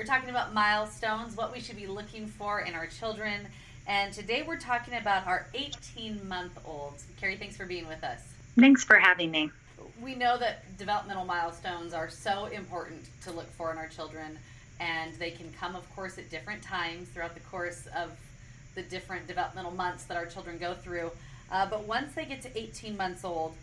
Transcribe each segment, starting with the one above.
We're talking about milestones, what we should be looking for in our children, and today we're talking about our 18 month olds. Carrie, thanks for being with us. Thanks for having me. We know that developmental milestones are so important to look for in our children, and they can come, of course, at different times throughout the course of the different developmental months that our children go through. Uh, but once they get to 18 months old,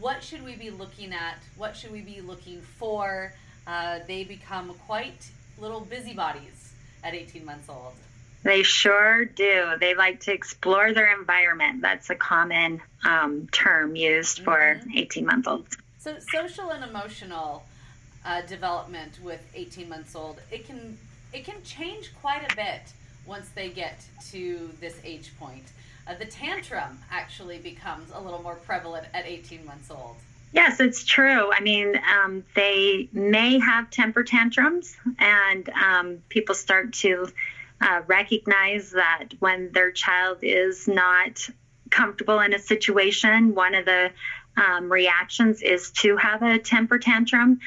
what should we be looking at? What should we be looking for? Uh, they become quite little busybodies at 18 months old. They sure do. They like to explore their environment. That's a common um, term used for 18 month olds. So, social and emotional uh, development with 18 months old, it can it can change quite a bit once they get to this age point. Uh, the tantrum actually becomes a little more prevalent at 18 months old. Yes, it's true. I mean, um, they may have temper tantrums, and um, people start to uh, recognize that when their child is not comfortable in a situation, one of the um, reactions is to have a temper tantrum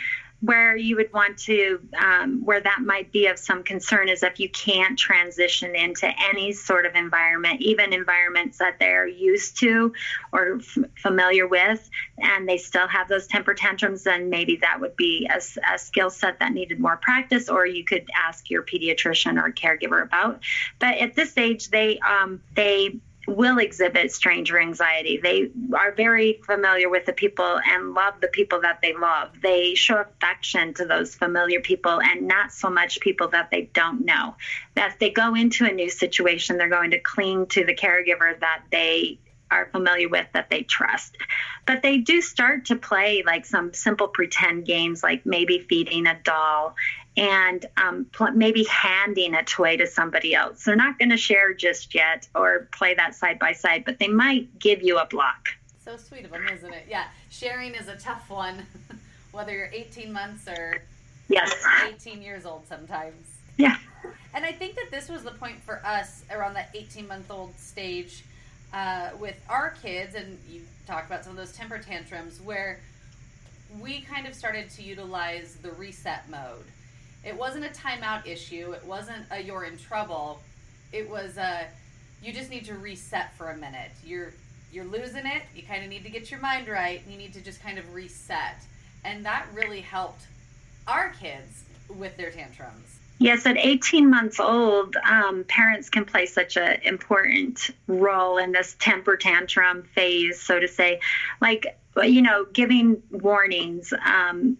where you would want to, um, where that might be of some concern is if you can't transition into any sort of environment, even environments that they're used to or f- familiar with, and they still have those temper tantrums, then maybe that would be a, a skill set that needed more practice, or you could ask your pediatrician or caregiver about. But at this age, they um, they will exhibit stranger anxiety. They are very familiar with the people and love the people that they love. They show affection to those familiar people and not so much people that they don't know. As they go into a new situation, they're going to cling to the caregiver that they are familiar with that they trust. But they do start to play like some simple pretend games, like maybe feeding a doll and um, maybe handing a toy to somebody else. They're not going to share just yet or play that side by side, but they might give you a block. So sweet of them, isn't it? Yeah, sharing is a tough one, whether you're 18 months or yes. 18 years old sometimes. Yeah. And I think that this was the point for us around that 18 month old stage uh, with our kids, and you talked about some of those temper tantrums where we kind of started to utilize the reset mode. It wasn't a timeout issue. It wasn't a you're in trouble. It was a you just need to reset for a minute. You're you're losing it. You kind of need to get your mind right. You need to just kind of reset, and that really helped our kids with their tantrums. Yes, at 18 months old, um, parents can play such an important role in this temper tantrum phase, so to say. Like, you know, giving warnings, um,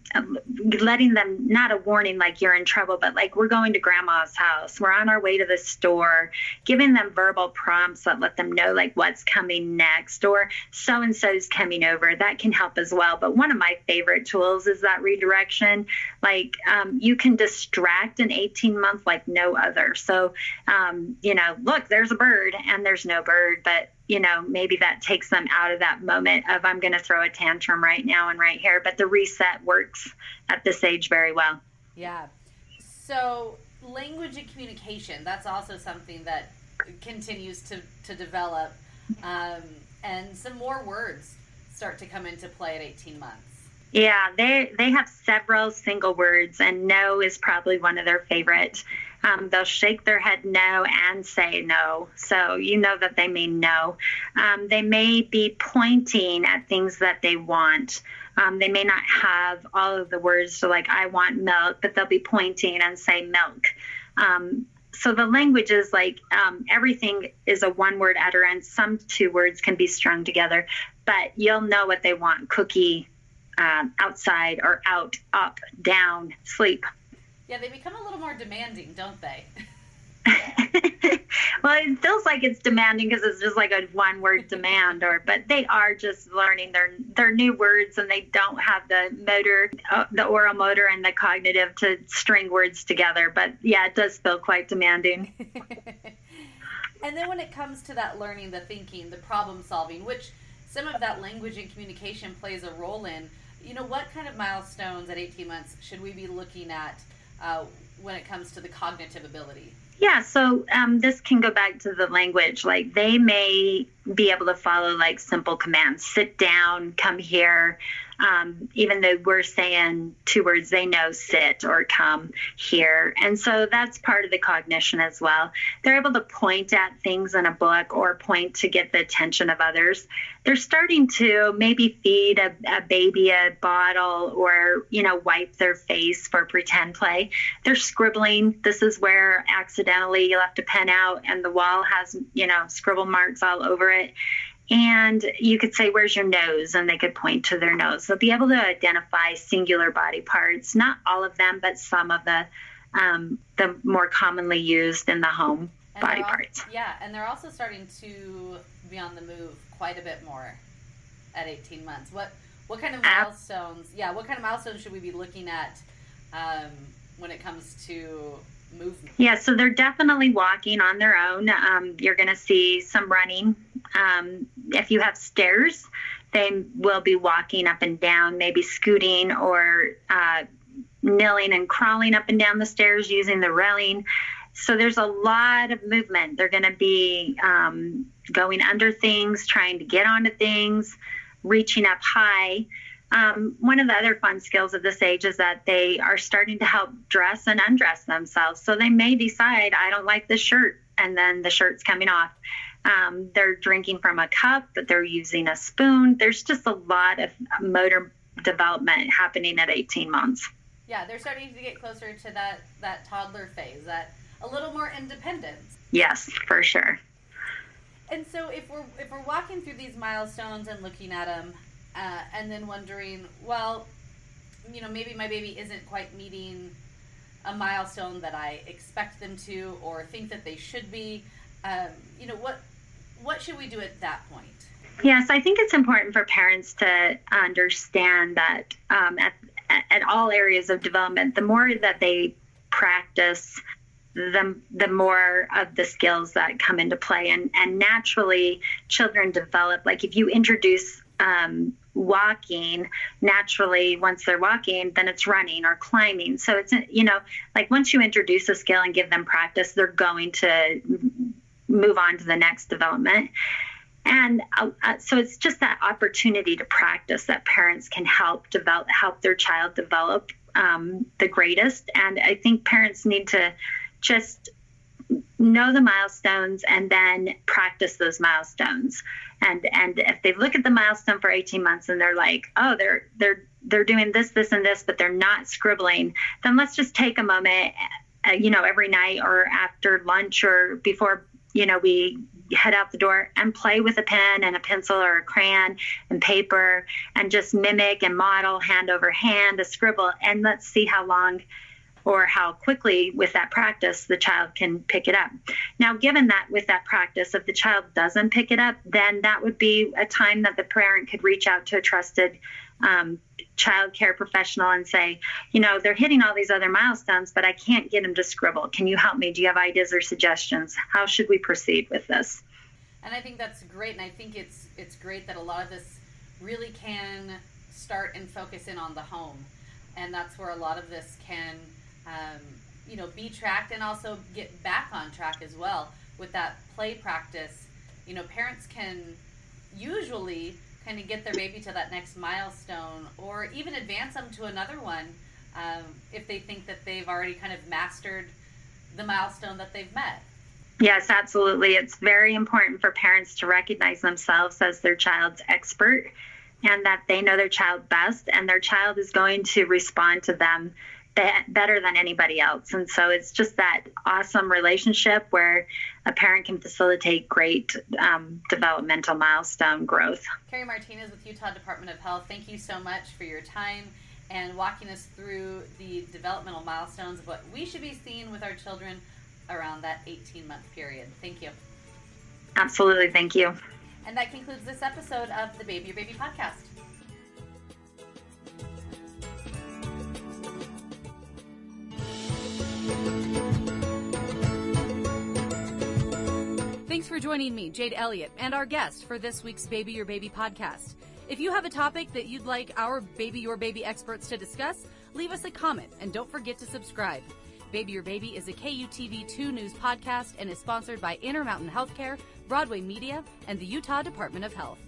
letting them not a warning like you're in trouble, but like we're going to grandma's house, we're on our way to the store, giving them verbal prompts that let them know like what's coming next or so and so's coming over. That can help as well. But one of my favorite tools is that redirection. Like um, you can distract an 18 month like no other. So, um, you know, look, there's a bird and there's no bird, but you know, maybe that takes them out of that moment of I'm going to throw a tantrum right now and right here. But the reset works at this age very well. Yeah. So, language and communication, that's also something that continues to, to develop. Um, and some more words start to come into play at 18 months. Yeah, they they have several single words, and no is probably one of their favorite. Um, they'll shake their head no and say no. So you know that they mean no. Um, they may be pointing at things that they want. Um, they may not have all of the words, so like I want milk, but they'll be pointing and say milk. Um, so the language is like um, everything is a one word utterance. Some two words can be strung together, but you'll know what they want cookie, um, outside, or out, up, down, sleep. Yeah, they become a little more demanding, don't they? well, it feels like it's demanding because it's just like a one word demand, or but they are just learning their their new words and they don't have the motor, uh, the oral motor and the cognitive to string words together. But yeah, it does feel quite demanding. and then when it comes to that learning, the thinking, the problem solving, which some of that language and communication plays a role in. You know, what kind of milestones at 18 months should we be looking at uh, when it comes to the cognitive ability? Yeah, so um, this can go back to the language. Like they may be able to follow like simple commands sit down, come here, um, even though we're saying two words, they know sit or come here. And so that's part of the cognition as well. They're able to point at things in a book or point to get the attention of others. They're starting to maybe feed a, a baby a bottle or, you know, wipe their face for pretend play. They're scribbling. This is where accidentally you left a pen out and the wall has, you know, scribble marks all over it and you could say, Where's your nose? And they could point to their nose. They'll be able to identify singular body parts, not all of them, but some of the, um, the more commonly used in the home and body parts. Yeah, and they're also starting to be on the move quite a bit more at 18 months. What what kind of milestones? Yeah, what kind of milestones should we be looking at um, when it comes to movement? Yeah, so they're definitely walking on their own. Um, you're going to see some running. Um, if you have stairs, they will be walking up and down, maybe scooting or uh, kneeling and crawling up and down the stairs using the railing. So there's a lot of movement. They're going to be um, going under things, trying to get onto things, reaching up high. Um, one of the other fun skills of this age is that they are starting to help dress and undress themselves. So they may decide, I don't like this shirt, and then the shirt's coming off. Um, they're drinking from a cup, but they're using a spoon. There's just a lot of motor development happening at 18 months. Yeah, they're starting to get closer to that that toddler phase, that a little more independence. Yes, for sure. And so, if we're if we're walking through these milestones and looking at them, uh, and then wondering, well, you know, maybe my baby isn't quite meeting a milestone that I expect them to, or think that they should be. Um, you know, what what should we do at that point? Yes, I think it's important for parents to understand that um, at at all areas of development, the more that they practice the, the more of the skills that come into play and, and naturally children develop like if you introduce um, walking naturally once they're walking then it's running or climbing so it's you know like once you introduce a skill and give them practice they're going to move on to the next development. And uh, uh, so it's just that opportunity to practice that parents can help develop help their child develop um, the greatest. And i think parents need to just know the milestones and then practice those milestones. And and if they look at the milestone for 18 months and they're like oh they're they're they're doing this this and this but they're not scribbling then let's just take a moment uh, you know every night or after lunch or before you know we head out the door and play with a pen and a pencil or a crayon and paper and just mimic and model hand over hand a scribble and let's see how long or how quickly with that practice the child can pick it up. Now, given that with that practice, if the child doesn't pick it up, then that would be a time that the parent could reach out to a trusted um, child care professional and say, you know, they're hitting all these other milestones, but I can't get them to scribble. Can you help me? Do you have ideas or suggestions? How should we proceed with this? And I think that's great, and I think it's it's great that a lot of this really can start and focus in on the home, and that's where a lot of this can um, you know, be tracked and also get back on track as well with that play practice. You know, parents can usually kind of get their baby to that next milestone or even advance them to another one um, if they think that they've already kind of mastered the milestone that they've met. Yes, absolutely. It's very important for parents to recognize themselves as their child's expert and that they know their child best and their child is going to respond to them better than anybody else. And so it's just that awesome relationship where a parent can facilitate great um, developmental milestone growth. Carrie Martinez with Utah Department of Health, thank you so much for your time and walking us through the developmental milestones of what we should be seeing with our children around that 18 month period. Thank you. Absolutely. Thank you. And that concludes this episode of the Baby Your Baby podcast. Thanks for joining me, Jade Elliott, and our guest for this week's Baby Your Baby podcast. If you have a topic that you'd like our Baby Your Baby experts to discuss, leave us a comment and don't forget to subscribe. Baby Your Baby is a KUTV2 news podcast and is sponsored by Intermountain Healthcare, Broadway Media, and the Utah Department of Health.